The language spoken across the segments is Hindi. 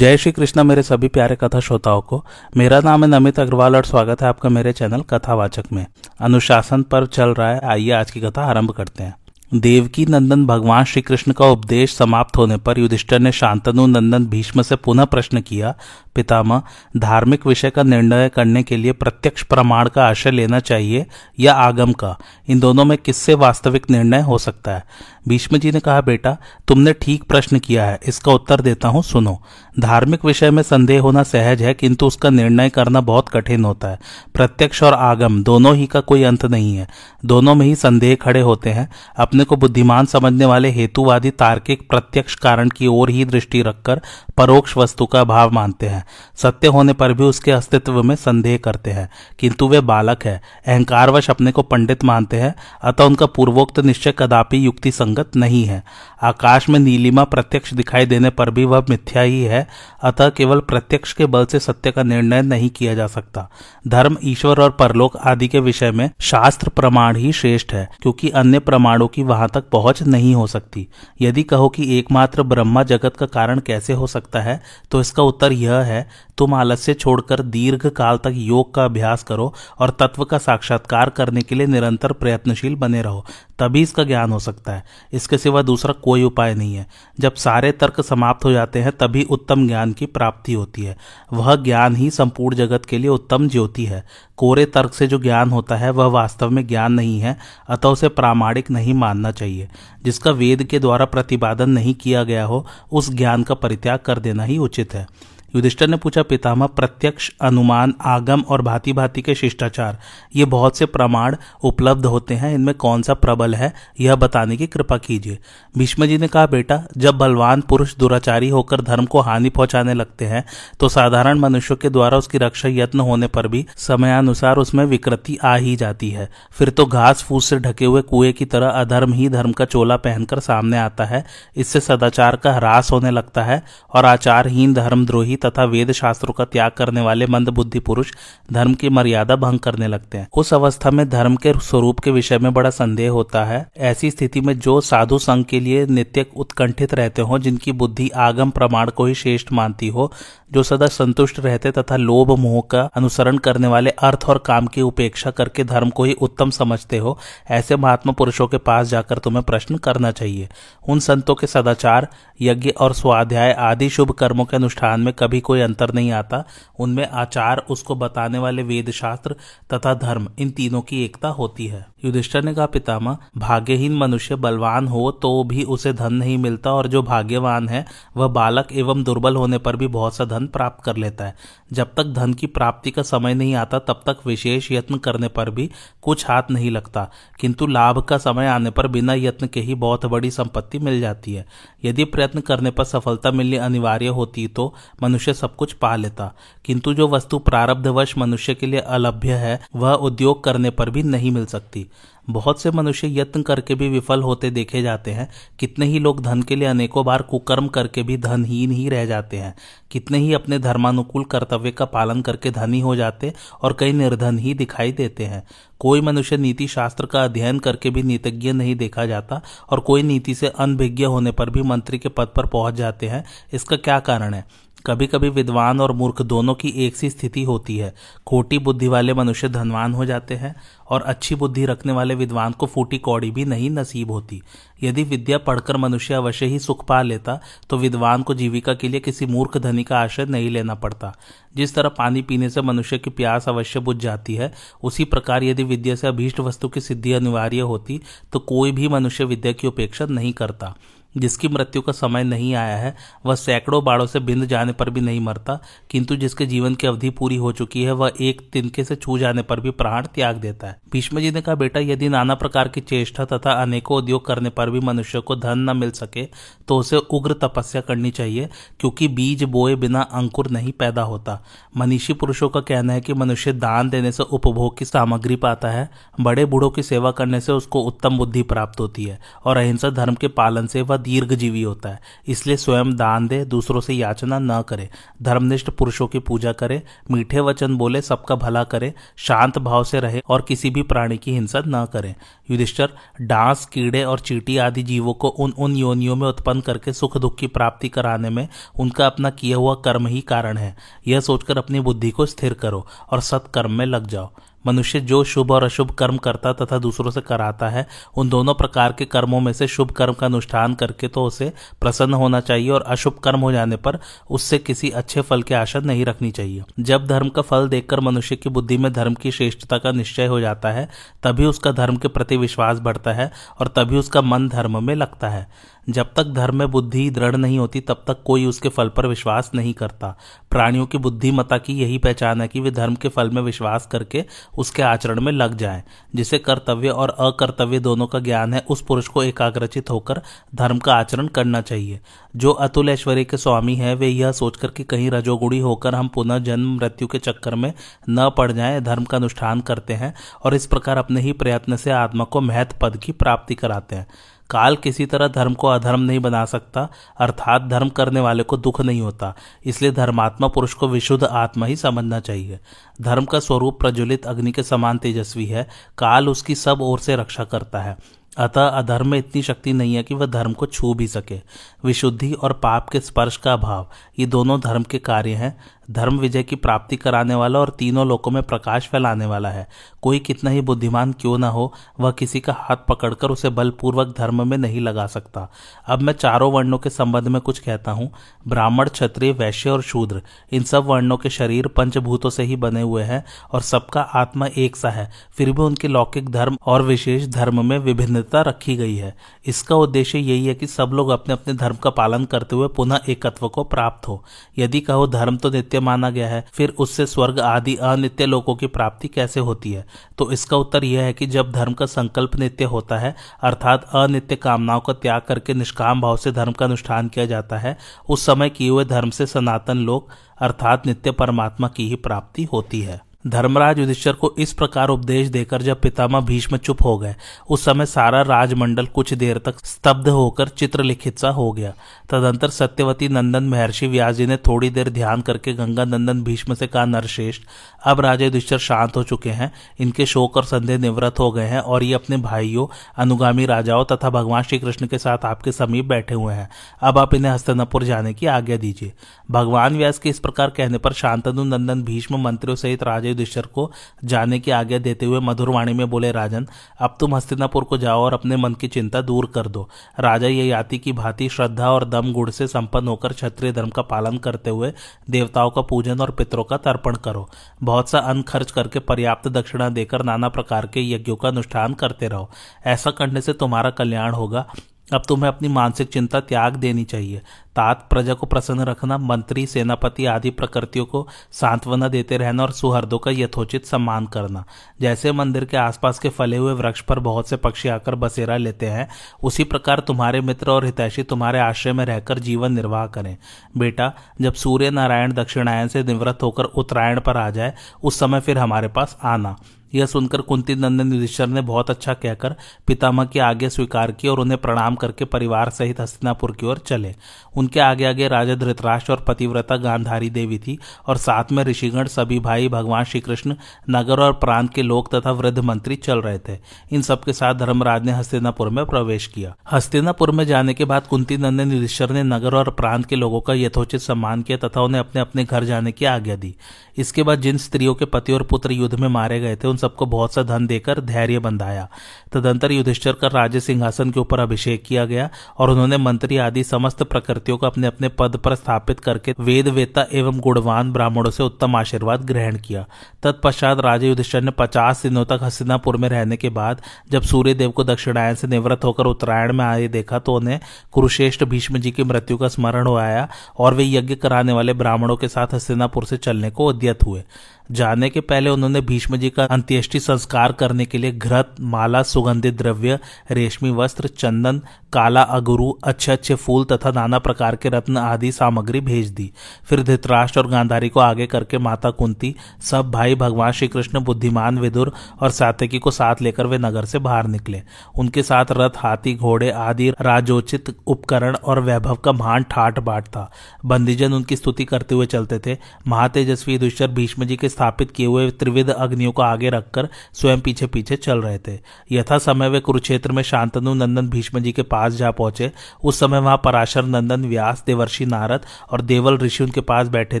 जय श्री कृष्णा, मेरे सभी प्यारे कथा श्रोताओं को। मेरा नाम है नमित अग्रवाल और स्वागत है आपका मेरे चैनल कथावाचक में। अनुशासन पर चल रहा है, आइए आज की कथा आरंभ करते हैं। देवकी नंदन भगवान श्री कृष्ण का उपदेश समाप्त होने पर युधिष्ठर ने शांतनु नंदन भीष्म से पुनः प्रश्न किया, पितामह, धार्मिक विषय का निर्णय करने के लिए प्रत्यक्ष प्रमाण का आशय लेना चाहिए या आगम का? इन दोनों में किससे वास्तविक निर्णय हो सकता है? भीष्म जी ने कहा, बेटा, तुमने ठीक प्रश्न किया है, इसका उत्तर देता हूँ, सुनो। धार्मिक विषय में संदेह होना सहज है, किंतु उसका निर्णय करना बहुत कठिन होता है। प्रत्यक्ष और आगम, दोनों ही का कोई अंत नहीं है। दोनों में ही संदेह खड़े होते हैं। अपने को बुद्धिमान समझने वाले हेतुवादी तार्किक प्रत्यक्ष कारण की ओर ही दृष्टि रखकर परोक्ष वस्तु का भाव मानते हैं। सत्य होने पर भी उसके अस्तित्व में संदेह करते हैं, किंतु वे बालक है। अहंकारवश अपने को पंडित मानते हैं, अतः उनका पूर्वोक्त निश्चय कदापि युक्ति संगत नहीं है। आकाश में नीलिमा प्रत्यक्ष दिखाई देने पर भी वह मिथ्या ही है, अतः केवल प्रत्यक्ष के बल से सत्य का निर्णय नहीं किया जा सकता। धर्म, ईश्वर और परलोक आदि के विषय में शास्त्र प्रमाण ही श्रेष्ठ है, क्योंकि अन्य प्रमाणों की वहाँ तक पहुँच नहीं हो सकती। यदि कहो कि एकमात्र ब्रह्मा जगत का कारण कैसे हो सकता है तो इसका उत्तर यह है, तुम आलस्य छोड़कर दीर्घ काल तक योग का अभ्यास करो और तत्व का साक्षात्कार करने के लिए निरंतर प्रयत्नशील बने रहो, तभी इसका ज्ञान हो सकता है। इसके सिवा दूसरा कोई उपाय नहीं है। जब सारे तर्क समाप्त हो जाते हैं, तभी उत्तम ज्ञान की प्राप्ति होती है। वह ज्ञान ही संपूर्ण जगत के लिए उत्तम ज्योति है। कोरे तर्क से जो ज्ञान होता है, वह वास्तव में ज्ञान नहीं है, अतः उसे प्रामाणिक नहीं मानना चाहिए। जिसका वेद के द्वारा प्रतिपादन नहीं किया गया हो, उस ज्ञान का परित्याग कर देना ही उचित है। युधिष्ठर ने पूछा, पितामह, प्रत्यक्ष अनुमान, आगम और भांति भांति के शिष्टाचार, ये बहुत से प्रमाण उपलब्ध होते हैं, इनमें कौन सा प्रबल है, यह बताने की कृपा कीजिए। भीष्म जी ने कहा, बेटा, जब बलवान पुरुष दुराचारी होकर धर्म को हानि पहुँचाने लगते हैं तो साधारण मनुष्यों के द्वारा उसकी रक्षा यत्न होने पर भी समयानुसार उसमें विकृति आ ही जाती है। फिर तो घास फूस से ढके हुए कुएँ की तरह अधर्म ही धर्म का चोला पहनकर सामने आता है। इससे सदाचार का ह्रास होने लगता है और आचारहीन धर्मद्रोही तथा वेद शास्त्रों का त्याग करने वाले मंद बुद्धि पुरुष धर्म की मर्यादा भंग करने लगते हैं। उस अवस्था में धर्म के स्वरूप के विषय में बड़ा संदेह होता है। ऐसी स्थिति में जो साधु संघ के लिए नित्य उत्कंठित रहते हो, जिनकी बुद्धि आगम प्रमाण को ही श्रेष्ठ मानती हो, जो सदा संतुष्ट रहते तथा लोभ मोह का अनुसरण करने वाले अर्थ और काम की उपेक्षा करके धर्म को ही उत्तम समझते हो, ऐसे महात्मा पुरुषों के पास जाकर तुम्हें प्रश्न करना चाहिए। उन संतों के सदाचार यज्ञ और स्वाध्याय आदि शुभ कर्मों के अनुष्ठान में कभी कोई अंतर नहीं आता। उनमें आचार, उसको बताने वाले वेद शास्त्र तथा धर्म, इन तीनों की एकता होती है। युधिष्ठर ने कहा, पितामह, भाग्यहीन मनुष्य बलवान हो तो भी उसे धन नहीं मिलता और जो भाग्यवान है, वह बालक एवं दुर्बल होने पर भी बहुत सा धन प्राप्त कर लेता है। जब तक धन की प्राप्ति का समय नहीं आता, तब तक विशेष यत्न करने पर भी कुछ हाथ नहीं लगता। किंतु लाभ का समय आने पर बिना यत्न के ही बहुत बड़ी संपत्ति मिल जाती है। यदि प्रयत्न करने पर सफलता मिलनी अनिवार्य होती तो मनुष्य सब कुछ पा लेता। किंतु जो वस्तु प्रारब्धवश मनुष्य के लिए अलभ्य है, वह उद्योग करने पर भी नहीं मिल सकती। बहुत से मनुष्य यत्न करके भी विफल होते देखे जाते हैं। कितने ही लोग धन के लिए अनेकों बार कुकर्म करके भी धनहीन ही रह जाते हैं। कितने ही अपने धर्मानुकूल कर्तव्य का पालन करके धनी हो जाते और कई निर्धन ही दिखाई देते हैं। कोई मनुष्य नीति शास्त्र का अध्ययन करके भी नीतिज्ञ नहीं देखा जाता और कोई नीति से अनभिज्ञ होने पर भी मंत्री के पद पर पहुँच जाते हैं। इसका क्या कारण है? कभी कभी विद्वान और मूर्ख दोनों की एक सी स्थिति होती है। खोटी बुद्धि वाले मनुष्य धनवान हो जाते हैं और अच्छी बुद्धि रखने वाले विद्वान को फूटी कौड़ी भी नहीं नसीब होती। यदि विद्या पढ़कर मनुष्य अवश्य ही सुख पा लेता तो विद्वान को जीविका के लिए किसी मूर्ख धनी का आश्रय नहीं लेना पड़ता। जिस तरह पानी पीने से मनुष्य की प्यास अवश्य बुझ जाती है, उसी प्रकार यदि विद्या से अभीष्ट वस्तु की सिद्धि अनिवार्य होती तो कोई भी मनुष्य विद्या की उपेक्षा नहीं करता। जिसकी मृत्यु का समय नहीं आया है, वह सैकड़ों बाड़ों से बिंद जाने पर भी नहीं मरता, किंतु जिसके जीवन की अवधि पूरी हो चुकी है, वह एक तिनके से छू जाने पर भी प्राण त्याग देता है। भीष्म जी ने कहा, बेटा, यदि नाना प्रकार की चेष्टा तथा अनेकों उद्योग करने पर भी मनुष्य को धन न मिल सके तो उसे उग्र तपस्या करनी चाहिए, क्योंकि बीज बोए बिना अंकुर नहीं पैदा होता। मनीषी पुरुषों का कहना है कि मनुष्य दान देने से उपभोग की सामग्री पाता है, बड़े बूढ़ों की सेवा करने से उसको उत्तम बुद्धि प्राप्त होती है, और अहिंसा धर्म के पालन से वह दीर्घजीवी होता है। इसलिए स्वयं दान दे, दूसरों से याचना न करे। धर्मनिष्ठ पुरुषों की पूजा करे, मीठे वचन बोले, सबका भला करे, शांत भाव से रहे और किसी भी प्राणी की हिंसा न करे। युधिष्ठर, डांस, कीड़े और चीटी आदि जीवों को उन उन योनियों में उत्पन्न करके सुख दुख की प्राप्ति कराने में उनका अपना किया हुआ कर्म ही कारण है। यह सोचकर अपनी बुद्धि को स्थिर करो और सत्कर्म में लग जाओ। मनुष्य जो शुभ और अशुभ कर्म करता तथा दूसरों से कराता है, उन दोनों प्रकार के कर्मों में से शुभ कर्म का अनुष्ठान करके तो उसे प्रसन्न होना चाहिए और अशुभ कर्म हो जाने पर उससे किसी अच्छे फल की आशा नहीं रखनी चाहिए। जब धर्म का फल देखकर मनुष्य की बुद्धि में धर्म की श्रेष्ठता का निश्चय हो जाता है, तभी उसका धर्म के प्रति विश्वास बढ़ता है और तभी उसका मन धर्म में लगता है। जब तक धर्म में बुद्धि दृढ़ नहीं होती, तब तक कोई उसके फल पर विश्वास नहीं करता। प्राणियों की बुद्धिमता की यही पहचान है कि वे धर्म के फल में विश्वास करके उसके आचरण में लग जाएँ, जिसे कर्तव्य और अकर्तव्य दोनों का ज्ञान है। उस पुरुष को एकाग्रचित होकर धर्म का आचरण करना चाहिए। जो अतुल ऐश्वर्य के स्वामी है, वे यह सोचकर कि कहीं रजोगुड़ी होकर हम पुनः जन्म मृत्यु के चक्कर में न पड़ जाएँ, धर्म का अनुष्ठान करते हैं और इस प्रकार अपने ही प्रयत्न से आत्मा को महत्व पद की प्राप्ति कराते हैं। काल किसी तरह धर्म को अधर्म नहीं बना सकता, अर्थात धर्म करने वाले को दुख नहीं होता। इसलिए धर्मात्मा पुरुष को विशुद्ध आत्मा ही समझना चाहिए। धर्म का स्वरूप प्रज्वलित अग्नि के समान तेजस्वी है, काल उसकी सब ओर से रक्षा करता है। अतः अधर्म में इतनी शक्ति नहीं है कि वह धर्म को छू भी सके। विशुद्धि और पाप के स्पर्श का अभाव, ये दोनों धर्म के कार्य हैं। धर्म विजय की प्राप्ति कराने वाला और तीनों लोकों में प्रकाश फैलाने वाला है। कोई कितना ही बुद्धिमान क्यों ना हो, वह किसी का हाथ पकड़कर उसे बलपूर्वक धर्म में नहीं लगा सकता। अब मैं चारों वर्णों के संबंध में कुछ कहता हूँ। ब्राह्मण, क्षत्रिय, वैश्य और शूद्र, इन सब वर्णों के शरीर पंचभूतों से ही बने हुए हैं और सबका आत्मा एक सा है। फिर भी उनके लौकिक धर्म और विशेष धर्म में विभिन्नता रखी गई है। इसका उद्देश्य यही है कि सब लोग अपने अपने धर्म का पालन करते हुए पुनः एकत्व को प्राप्त हो। यदि कहो धर्म तो नित्य माना गया है, फिर उससे स्वर्ग आदि अनित्य लोकों की प्राप्ति कैसे होती है? तो इसका उत्तर यह है कि जब धर्म का संकल्प नित्य होता है, अर्थात अनित्य कामनाओं का त्याग करके निष्काम भाव से धर्म का अनुष्ठान किया जाता है, उस समय किए हुए धर्म से सनातन लोक अर्थात नित्य परमात्मा की ही प्राप्ति होती है। धर्मराज युधिष्ठर को इस प्रकार उपदेश देकर जब पितामह भीष्म चुप हो गए, उस समय सारा राजमंडल कुछ देर तक स्तब्ध होकर चित्रलिखित सा हो गया। तदंतर सत्यवती नंदन महर्षि व्यास जी ने थोड़ी देर ध्यान करके गंगा नंदन भीष्म से कहा, नरश्रेष्ठ, अब राजा युधिष्ठर शांत हो चुके हैं, इनके शोक और संदेह निवृत्त हो गए हैं और ये अपने भाइयों, अनुगामी राजाओं तथा भगवान श्री कृष्ण के साथ आपके समीप बैठे हुए हैं। अब आप इन्हें हस्तनपुर जाने की आज्ञा दीजिए। भगवान व्यास के इस प्रकार कहने पर शांतनु नंदन भीष्म मंत्रियों सहित राजा युधिष्ठर को जाने की आज्ञा देते हुए मधुरवाणी में बोले, राजन, अब तुम हस्तिनापुर को जाओ और अपने मन की चिंता दूर कर दो। राजा ये याति की भांति श्रद्धा और दम गुड़ से संपन्न होकर क्षत्रिय धर्म का पालन करते हुए देवताओं का पूजन और पितरों का तर्पण करो। बहुत सा अन्न खर्च करके पर्याप्त दक्षिणा देकर नाना प्रकार के यज्ञों का अनुष्ठान करते रहो। ऐसा करने से तुम्हारा कल्याण होगा। अब तुम्हें अपनी मानसिक चिंता त्याग देनी चाहिए। तात प्रजा को प्रसन्न रखना, मंत्री, सेनापति आदि प्रकृतियों को सांत्वना देते रहना और सुहर्दों का यथोचित सम्मान करना। जैसे मंदिर के आसपास के फले हुए वृक्ष पर बहुत से पक्षी आकर बसेरा लेते हैं, उसी प्रकार तुम्हारे मित्र और हितैषी तुम्हारे आश्रय में रहकर जीवन निर्वाह करें। बेटा, जब सूर्य नारायण दक्षिणायन से निवृत्त होकर उत्तरायण पर आ जाए, उस समय फिर हमारे पास आना। यह सुनकर कुंती नंदन युधिष्ठर ने बहुत अच्छा कहकर पितामह की आज्ञा स्वीकार की और उन्हें प्रणाम करके परिवार सहित हस्तिनापुर की ओर चले। उनके आगे आगे राजा धृतराष्ट्र और पतिव्रता गांधारी देवी थी और साथ में ऋषिगण, सभी भाई भगवान श्री कृष्ण नगर और प्रांत के लोग तथा वृद्ध मंत्री चल रहे थे। इन सबके साथ धर्मराज ने हस्तिनापुर में प्रवेश किया। हस्तिनापुर में जाने के बाद कुंती नंदन युधिष्ठर ने नगर और प्रांत के लोगों का यथोचित सम्मान किया तथा उन्हें अपने अपने घर जाने की आज्ञा दी। इसके बाद जिन स्त्रियों के पति और पुत्र युद्ध में मारे गए थे, उन सबको बहुत सा धन देकर धैर्य बंधाया। तदंतर युधिष्ठर का राज्य सिंहासन के ऊपर अभिषेक किया गया और उन्होंने मंत्री आदि समस्त प्रकृतियों को अपने अपने पद पर स्थापित करके वेद वेता एवं गुणवान ब्राह्मणों से उत्तम आशीर्वाद ग्रहण किया। तत्पश्चात राजा युधिष्ठर ने पचास दिनों तक हसीनापुर में रहने के बाद जब सूर्य देव को दक्षिणायन से निवृत्त होकर उत्तरायण में आए देखा तो उन्हें कुरुश्रेष्ठ भीष्म जी की मृत्यु का स्मरण हो आया और वे यज्ञ कराने वाले ब्राह्मणों के साथ हस्तिनापुर से चलने को उद्यत हुए। जाने के पहले उन्होंने भीष्म जी का अंत्येष्टि संस्कार करने के लिए घृत, माला, सुगंधित द्रव्य, रेशमी वस्त्र, चंदन काला अगुरु, अच्छे अच्छे फूल तथा नाना प्रकार के रत्न आदि सामग्री भेज दी। फिर धृतराष्ट्र और गांधारी को आगे करके माता कुंती, सब भाई भगवान श्री कृष्ण बुद्धिमान, विदुर और सात्यकी को साथ लेकर वे नगर से बाहर निकले। उनके साथ रथ, हाथी, घोड़े आदि राजोचित उपकरण और वैभव का महान ठाट बाट था। बंदीजन उनकी स्तुति करते हुए चलते थे। महातेजस्वी युधिष्ठर भीष्म जी के स्थापित किए हुए त्रिविध अग्नियों को आगे रखकर स्वयं पीछे पीछे चल रहे थे। यथा समय वे कुरुक्षेत्र में शांतनु नंदन भीष्म जी के पास जा पहुँचे। उस समय वहाँ पराशर नंदन, व्यास, देवर्षि नारद और देवल ऋषि उनके पास बैठे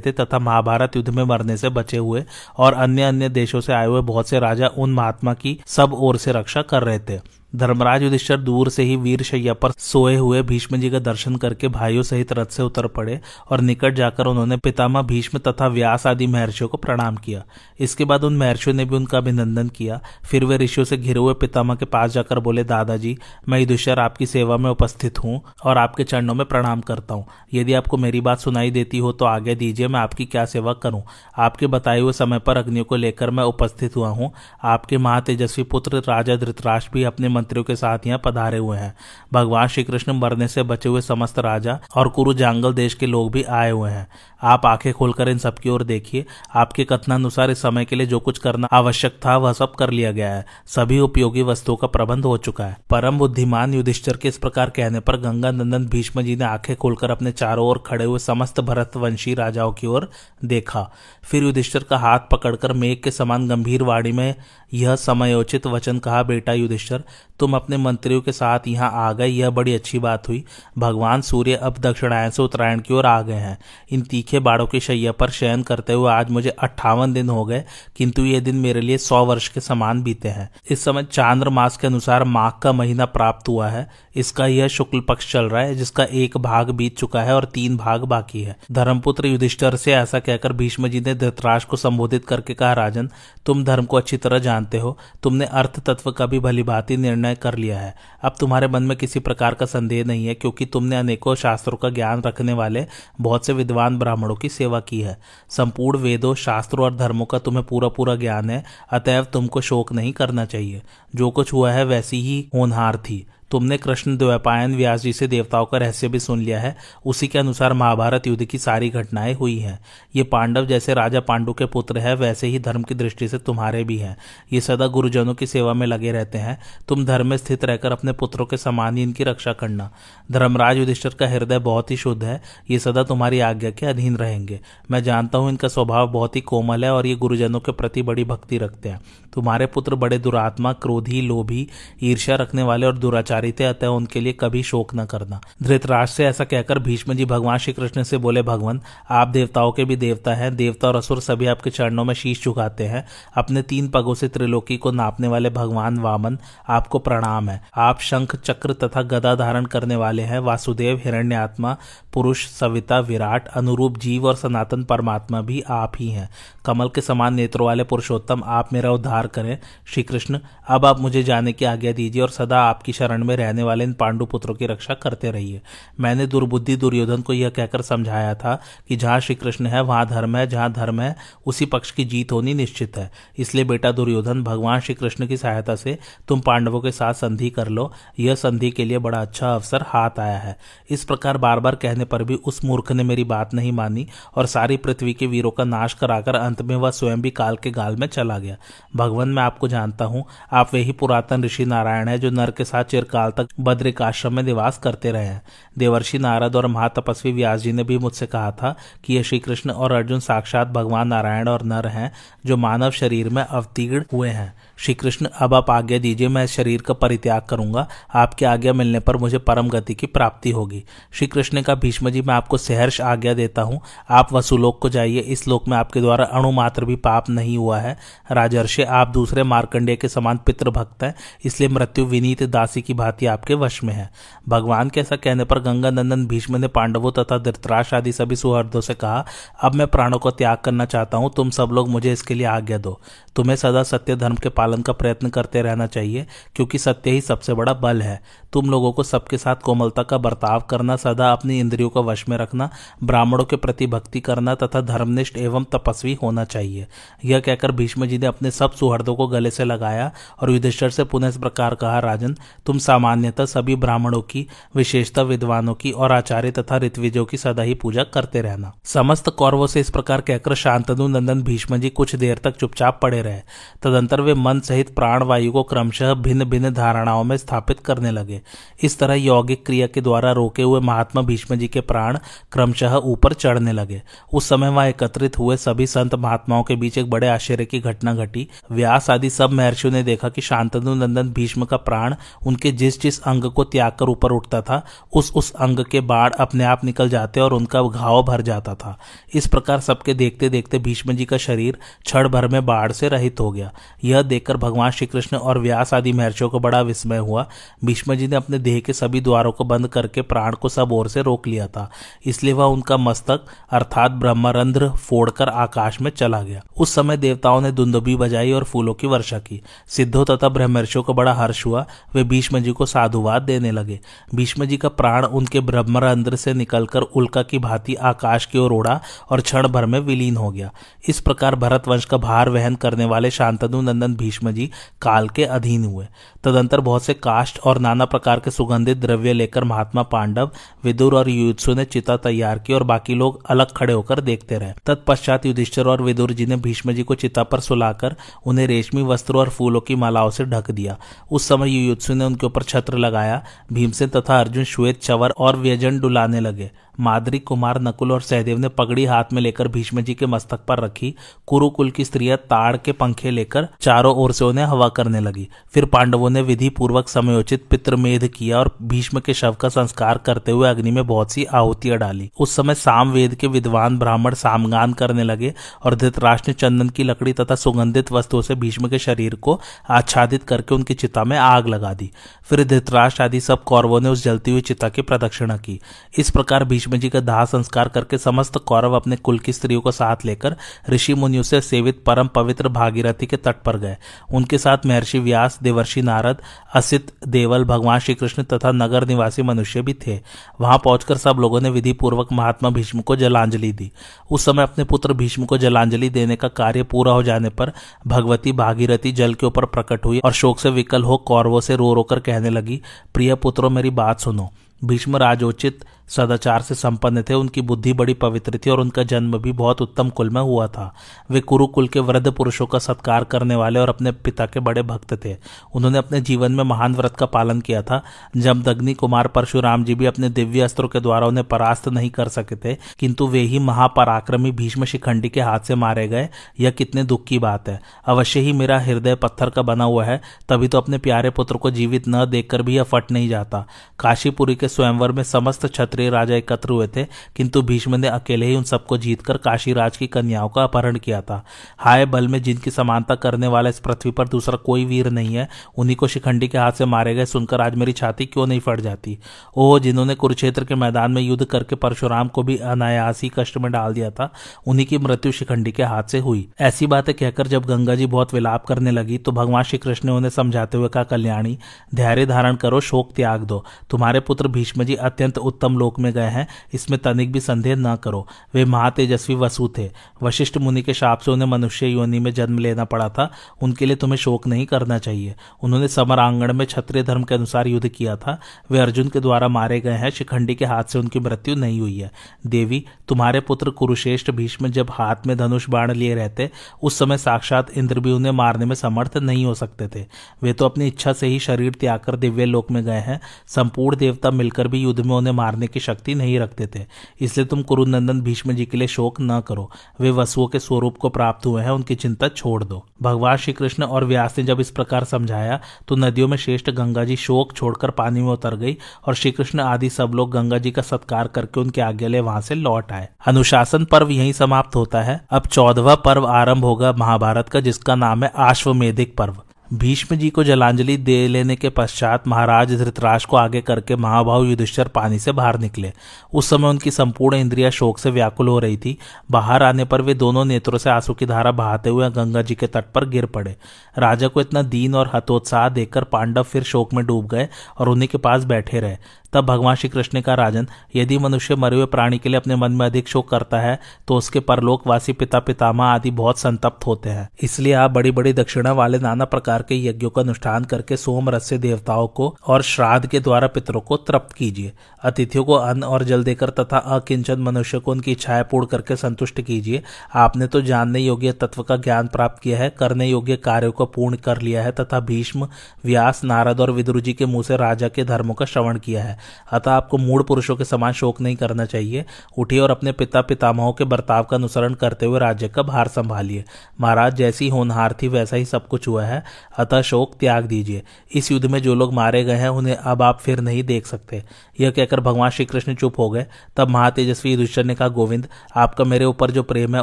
थे तथा महाभारत युद्ध में मरने से बचे हुए और अन्य अन्य देशों से आए हुए बहुत से राजा उन महात्मा की सब ओर से रक्षा कर रहे थे। धर्मराज युधिष्ठर दूर से ही वीर शैया पर सोए हुए भीष्म जी का दर्शन करके भाइयों सहित रथ से उतर पड़े और निकट जाकर उन्होंने पितामह भीष्म तथा व्यास आदि महर्षियों को प्रणाम किया। इसके बाद उन महर्षियों ने भी उनका अभिनंदन किया। फिर वे ऋषियों से घिरे हुए पितामह के पास जाकर बोले, दादाजी, मैं युधिष्ठर आपकी सेवा में उपस्थित हूँ और आपके चरणों में प्रणाम करता हूँ। यदि आपको मेरी बात सुनाई देती हो तो आगे दीजिए, मैं आपकी क्या सेवा करूँ? आपके बताए हुए समय पर अग्नियों को लेकर मैं उपस्थित हुआ हूँ। आपके महातेजस्वी पुत्र राजा धृतराष्ट्र भी अपने मंत्रियों के साथ यहाँ पधारे हुए हैं। भगवान श्री कृष्ण मरने से बचे हुए समस्त राजा और कुरु जांगल देश के लोग भी आए हुए हैं। आप आँखें खोलकर इन सबकी ओर देखिए। आपके कथनानुसार इस समय के लिए जो कुछ करना आवश्यक था, वह सब कर लिया गया है। सभी उपयोगी वस्तुओं का प्रबंध हो चुका है। परम बुद्धिमान युधिष्ठर के इस प्रकार कहने पर गंगा नंदन भीष्म जी ने आँखें खोलकर अपने चारों ओर खड़े हुए समस्त भरतवंशी राजाओं की ओर देखा। फिर युधिष्ठर का हाथ पकड़कर मेघ के समान गंभीर वाणी में यह समयोचित वचन कहा, बेटा युधिष्ठर तुम अपने मंत्रियों के साथ यहाँ आ गए, यह बड़ी अच्छी बात हुई। भगवान सूर्य अब दक्षिणायन से उत्तरायण की ओर आ गए हैं। इन तीखे बाड़ों की शैया पर शयन करते हुए आज मुझे अट्ठावन दिन हो गए, किंतु ये दिन मेरे लिए सौ वर्ष के समान बीते हैं। इस समय चांद्र मास के अनुसार माघ का महीना प्राप्त हुआ है। इसका यह शुक्ल पक्ष चल रहा है, जिसका एक भाग बीत चुका है और तीन भाग बाकी है। धर्मपुत्र युधिष्ठर से ऐसा कहकर भीष्म जी ने धृतराज को संबोधित करके कहा, राजन, तुम धर्म को अच्छी तरह जानते हो। तुमने अर्थ तत्व का भी भली भांति निर्णय कर लिया है। अब तुम्हारे मन में किसी प्रकार का संदेह नहीं है, क्योंकि तुमने अनेकों शास्त्रों का ज्ञान रखने वाले बहुत से विद्वान ब्राह्मणों की सेवा की है। संपूर्ण वेदों, शास्त्रों और धर्मों का तुम्हें पूरा पूरा ज्ञान है, अतएव तुमको शोक नहीं करना चाहिए। जो कुछ हुआ है, वैसी ही होनहार थी। तुमने कृष्ण द्वैपायन व्यास जी से देवताओं का रहस्य भी सुन लिया है। उसी के अनुसार महाभारत युद्ध की सारी घटनाएँ हुई हैं। ये पांडव जैसे राजा पांडु के पुत्र है, वैसे ही धर्म की दृष्टि से तुम्हारे भी हैं। ये सदा गुरुजनों की सेवा में लगे रहते हैं। तुम धर्म में स्थित रहकर अपने पुत्रों के समान ही इनकी रक्षा करना। धर्मराज युधिष्ठर का हृदय बहुत ही शुद्ध है। ये सदा तुम्हारी आज्ञा के अधीन रहेंगे। मैं जानता हूँ इनका स्वभाव बहुत ही कोमल है और ये गुरुजनों के प्रति बड़ी भक्ति रखते हैं। तुम्हारे पुत्र बड़े दुरात्मा, क्रोधी, लोभी, ईर्ष्या रखने वाले और दुराचारी थे अतः उनके लिए कभी शोक न करना। धृतराज से ऐसा कहकर भीष्म जी भगवान श्री कृष्ण से बोले, भगवान, आप देवताओं के भी देवता हैं। देवता और असुर सभी आपके चरणों में शीश झुकाते हैं। अपने तीन पगों से त्रिलोकी को नापने वाले भगवान वामन आपको प्रणाम है। आप शंख, चक्र तथा गदा धारण करने वाले हैं। वासुदेव हिरण्य आत्मा पुरुष, सविता, विराट, अनुरूप जीव और सनातन परमात्मा भी आप ही हैं। कमल के समान नेत्रों वाले पुरुषोत्तम, आप मेरा उद्धार करें। श्री कृष्ण अब आप मुझे जाने की आज्ञा दीजिए और सदा आपकी शरण में रहने वाले इन पांडु पुत्रों की रक्षा करते रहिए। मैंने दुर्बुद्धि दुर्योधन को यह कहकर समझाया था कि जहाँ श्री कृष्ण है, वहाँ धर्म है, जहाँ धर्म है, उसी पक्ष की जीत होनी निश्चित है। इसलिए बेटा दुर्योधन, भगवान श्री कृष्ण की सहायता से तुम पांडवों के साथ संधि कर लो। यह संधि के लिए बड़ा अच्छा अवसर हाथ आया है। इस प्रकार बार बार कहने पर भी उस मूर्ख ने मेरी बात नहीं मानी और सारी पृथ्वी के वीरों का नाश कराकर अंत में वह स्वयं भी काल के गाल में चला गया। भगवान, मैं आपको जानता हूँ, आप वही पुरातन ऋषि नारायण है जो नर के साथ चिरकाल तक बद्रिक आश्रम में निवास करते रहे देवर्षि नारद और महातपस्वी व्यास जी ने भी मुझसे कहा था कि ये श्री कृष्ण और अर्जुन साक्षात भगवान नारायण और नर हैं, जो मानव शरीर में अवतीर्ण हुए हैं। श्री कृष्ण अब आप आज्ञा दीजिए, मैं इस शरीर का परित्याग करूँगा। आपकी आज्ञा मिलने पर मुझे परम गति की प्राप्ति होगी। श्री कृष्ण कहा, भीष्म जी, मैं आपको सहर्ष आज्ञा देता हूँ। आप वसुलोक को जाइए। इस लोक में आपके द्वारा अणुमात्र भी पाप नहीं हुआ है। राजर्षि, आप दूसरे मार्कंडेय के समान पितृ भक्त हैं, इसलिए मृत्यु विनीत दासी की भांति आपके वश में है। भगवान के ऐसा कहने पर गंगा नंदन भीष्म ने पांडवों तथा धृतराश आदि सभी सुहृदों से कहा, अब मैं प्राणों को त्याग करना चाहता हूँ, तुम सब लोग मुझे इसके लिए आज्ञा दो। तुम्हें सदा सत्य धर्म के पालन का प्रयत्न करते रहना चाहिए, क्योंकि सत्य ही सबसे बड़ा बल है। तुम लोगों को सबके साथ कोमलता का बर्ताव करना, सदा अपनी इंद्रियों को वश में रखना, ब्राह्मणों के प्रति भक्ति करना तथा धर्मनिष्ठ एवं तपस्वी होना चाहिए। यह कहकर भीष्म जी ने अपने सब सुहृदों को गले से लगाया और युधिष्ठर से पुनः इस प्रकार कहा, राजन, तुम सामान्यतः सभी ब्राह्मणों की, विशेषता विद्वानों की और आचार्य तथा ऋतविजों की सदा ही पूजा करते रहना। समस्त कौरवों से इस प्रकार कहकर शांतनु नंदन भीष्म जी कुछ देर तक चुपचाप पड़े रहे। तदंतर वे मन सहित प्राण वायु को क्रमशः भिन्न भिन्न धारणाओं में स्थापित करने लगे। इस तरह यौगिक क्रिया के द्वारा रोके हुए महात्मा भीष्म जी के प्राण क्रमशः ऊपर चढ़ने लगे। उस समय वहाँ एकत्रित हुए सभी संत महात्माओं के बीच एक बड़े आश्चर्य की घटना घटी। व्यास आदि सब महर्षियों ने देखा कि शांतनु नंदन भीष्म का प्राण उनके जिस जिस अंग को त्याग कर ऊपर उठता था, उस उस अंग के बाढ़ अपने आप निकल जाते और उनका घाव भर जाता था। इस प्रकार सबके देखते देखते भीष्म जी का शरीर क्षण भर में बाढ़ से रहित हो गया। यह देखकर भगवान श्री कृष्ण और व्यास आदि महर्षियों को बड़ा विस्मय हुआ। भीष्म जी ने अपने देह के सभी द्वारों को बंद करके प्राण को सब ओर से रोक लिया था। इसलिए वह उनका मस्तक, अर्थात ब्रह्मरंध्र, फोड़कर आकाश में चला गया। उस समय देवताओं ने दुंदुबी बजाई और फूलों की वर्षा की। सिद्धों तथा ब्रह्मर्षियों को बड़ा हर्ष हुआ। वे भीष्म जी को साधुवाद देने लगे। भीष्म जी का प्राण उनके ब्रह्मरंध्र से निकलकर उल्का की भांति आकाश की ओर उड़ा और क्षण भर में विलीन हो गया। इस प्रकार भरत वंश का भार वहन करने वाले शांतनु नंदन भीष्म जी काल के अधीन हुए। तदंतर बहुत से काष्ट और नाना प्रकार के सुगंधित द्रव्य लेकर महात्मा पांडव, विदुर और युत्सु ने चिता तैयार की और बाकी लोग अलग खड़े होकर देखते रहे। तत्पश्चात युधिष्ठर और विदुर जी ने भीष्म जी को चिता पर सुलाकर उन्हें रेशमी वस्त्रों और फूलों की मालाओं से ढक दिया। उस समय युत्सु ने उनके ऊपर छत्र लगाया। भीमसेन तथा अर्जुन श्वेत चवर और व्यजन डुलाने लगे। मादरी कुमार नकुल और सहदेव ने पगड़ी हाथ में लेकर भीष्म जी के मस्तक पर रखी। कुरुकुल की स्त्रियाँ ताड़ के पंखे लेकर चारों ओर से उन्हें हवा करने लगी। फिर पांडवों ने विधि पूर्वक समयोचित पितृमेध किया और भीष्म के शव का संस्कार करते हुए अग्नि में बहुत सी आहुतियाँ डाली। उस समय साम वेद के विद्वान ब्राह्मण सामगान करने लगे और धृतराष्ट्र ने चंदन की लकड़ी तथा सुगंधित वस्तुओं से भीष्म के शरीर को आच्छादित करके उनकी चिता में आग लगा दी। फिर धृतराष्ट्र आदि सब कौरवों ने उस जलती हुई चिता की प्रदक्षिणा की। इस प्रकार भीष्म जी का दाह संस्कार करके समस्त कौरव अपने कुल की स्त्रियों को साथ लेकर ऋषि मुनियों से सेवित परम पवित्र भागीरथी के तट पर गए। उनके साथ महर्षि व्यास, देवर्षि नारद, असित, देवल, भगवान श्री कृष्ण तथा नगर निवासी मनुष्य भी थे। वहाँ पहुंचकर सब लोगों ने विधि पूर्वक महात्मा भीष्म को जलांजलि दी। उस समय अपने पुत्र भीष्म को जलांजलि देने का कार्य पूरा हो जाने पर भगवती भागीरथी जल के ऊपर प्रकट हुई और शोक से विकल हो कौरवों से रो रोकर कहने लगी, प्रिय पुत्रों, मेरी बात सुनो। भीष्म राजोचित सदाचार से संपन्न थे, उनकी बुद्धि बड़ी पवित्र थी और उनका जन्म भी बहुत उत्तम कुल में हुआ था। वे कुरुकुल के वृद्ध पुरुषों का सत्कार करने वाले और अपने पिता के बड़े भक्त थे। उन्होंने अपने जीवन में महान व्रत का पालन किया था। जब दग्नि कुमार परशुराम जी भी अपने दिव्य अस्त्रों के द्वारा उन्हें परास्त नहीं कर सके थे, किंतु वे ही महापराक्रमी भीष्म शिखंडी के हाथ से मारे गए। यह कितने दुख की बात है। अवश्य ही मेरा हृदय पत्थर का बना हुआ है, तभी तो अपने प्यारे पुत्र को जीवित न देखकर भी यह फट नहीं जाता। काशीपुरी के स्वयंवर में समस्त छत्र क्षत्रिय राजा एकत्र हुए थे, किंतु भीष्म ने अकेले ही उन सबको जीतकर काशीराज की कन्याओं का अपहरण किया था। हाय बल में जिनकी समानता करने वाला इस पृथ्वी पर दूसरा कोई वीर नहीं है, उन्हीं को शिखंडी के हाथ से मारे गए सुनकर आज मेरी छाती क्यों नहीं फट जाती? ओह, जिन्होंने कुरुक्षेत्र के मैदान में युद्ध करके परशुराम को भी अनायास कष्ट में डाल दिया था, उन्हीं की मृत्यु शिखंडी के हाथ से हुई। ऐसी बातें कहकर जब गंगा जी बहुत विलाप करने लगी तो भगवान श्री कृष्ण ने उन्हें समझाते हुए कहा, कल्याणी, धैर्य धारण करो, शोक त्याग दो। तुम्हारे पुत्र भीष्म जी अत्यंत उत्तम लोक में गए हैं, इसमें तनिक भी संदेह न करो। वे महातेजस्वी वसु थे। वशिष्ठ मुनि के शाप से उन्हें मनुष्य योनि में जन्म लेना पड़ा था। उनके लिए तुम्हें शोक नहीं करना चाहिए। उन्होंने समर आंगण में क्षत्रिय धर्म के अनुसार युद्ध किया था। वे अर्जुन के द्वारा मारे गए हैं, शिखंडी के हाथ से उनकी मृत्यु नहीं हुई है। देवी, तुम्हारे पुत्र कुरुश्रेष्ठ भीष्म जब हाथ में धनुष बाण लिए रहते, उस समय साक्षात इंद्र भी उन्हें मारने में समर्थ नहीं हो सकते थे। वे तो अपनी इच्छा से ही शरीर त्याग कर दिव्य लोक में गए हैं। संपूर्ण देवता मिलकर भी युद्ध में उन्हें मारने की शक्ति नहीं रखते थे। इसलिए तुम कुरुनंदन भीष्म जी के लिए शोक न करो। वे वसुओं के स्वरूप को प्राप्त हुए हैं, उनकी चिंता छोड़ दो। भगवान श्री कृष्ण और व्यास ने जब इस प्रकार समझाया तो नदियों में श्रेष्ठ गंगा जी शोक छोड़कर पानी में उतर गई और श्री कृष्ण आदि सब लोग गंगा जी का सत्कार करके उनके आज्ञा ले वहाँ से लौट आए। अनुशासन पर्व यही समाप्त होता है। अब चौदवा पर्व आरंभ होगा महाभारत का, जिसका नाम है आश्वमेधिक पर्व। भीष्म जी को जलांजलि दे लेने के पश्चात महाराज धृतराज को आगे करके महाभाव युधिष्ठर पानी से बाहर निकले। उस समय उनकी संपूर्ण इंद्रिया शोक से व्याकुल हो रही थी। बाहर आने पर वे दोनों नेत्रों से आँसू की धारा बहाते हुए गंगा जी के तट पर गिर पड़े। राजा को इतना दीन और हतोत्साह देखकर पांडव फिर शोक में डूब गए और उन्हीं के पास बैठे रहे। तब भगवान श्री कृष्ण का राजन यदि मनुष्य मरे हुए प्राणी के लिए अपने मन में अधिक शोक करता है तो उसके परलोकवासी पिता पितामह आदि बहुत संतप्त होते हैं। इसलिए आप बड़ी बड़ी दक्षिणा वाले नाना प्रकार के यज्ञों का अनुष्ठान करके सोम रस से देवताओं को और श्राद्ध के द्वारा पितरों को तृप्त कीजिए। अतिथियों को अन्न और जल देकर तथा अकिंचन मनुष्य को उनकी इच्छाएँ पूर्ण करके संतुष्ट कीजिए। आपने तो जानने योग्य तत्व का ज्ञान प्राप्त किया है, करने योग्य कार्यों को पूर्ण कर लिया है तथा भीष्म, व्यास, नारद और विदुर जी के मुँह से राजा के धर्मों का श्रवण किया है। अतः आपको मूड पुरुषों के समान शोक नहीं करना चाहिए। उठिए और अपने पिता पितामहों के बर्ताव का अनुसरण करते हुए राज्य का भार संभालिए। महाराज, जैसी होनहार थी, वैसा ही सब कुछ हुआ है। अतः शोक त्याग दीजिए। इस युद्ध में जो लोग मारे गए हैं, उन्हें अब आप फिर नहीं देख सकते। यह कहकर भगवान श्री कृष्ण चुप हो गए। तब महातेजस्वी युधिष्ठर ने कहा, गोविंद, आपका मेरे ऊपर जो प्रेम है,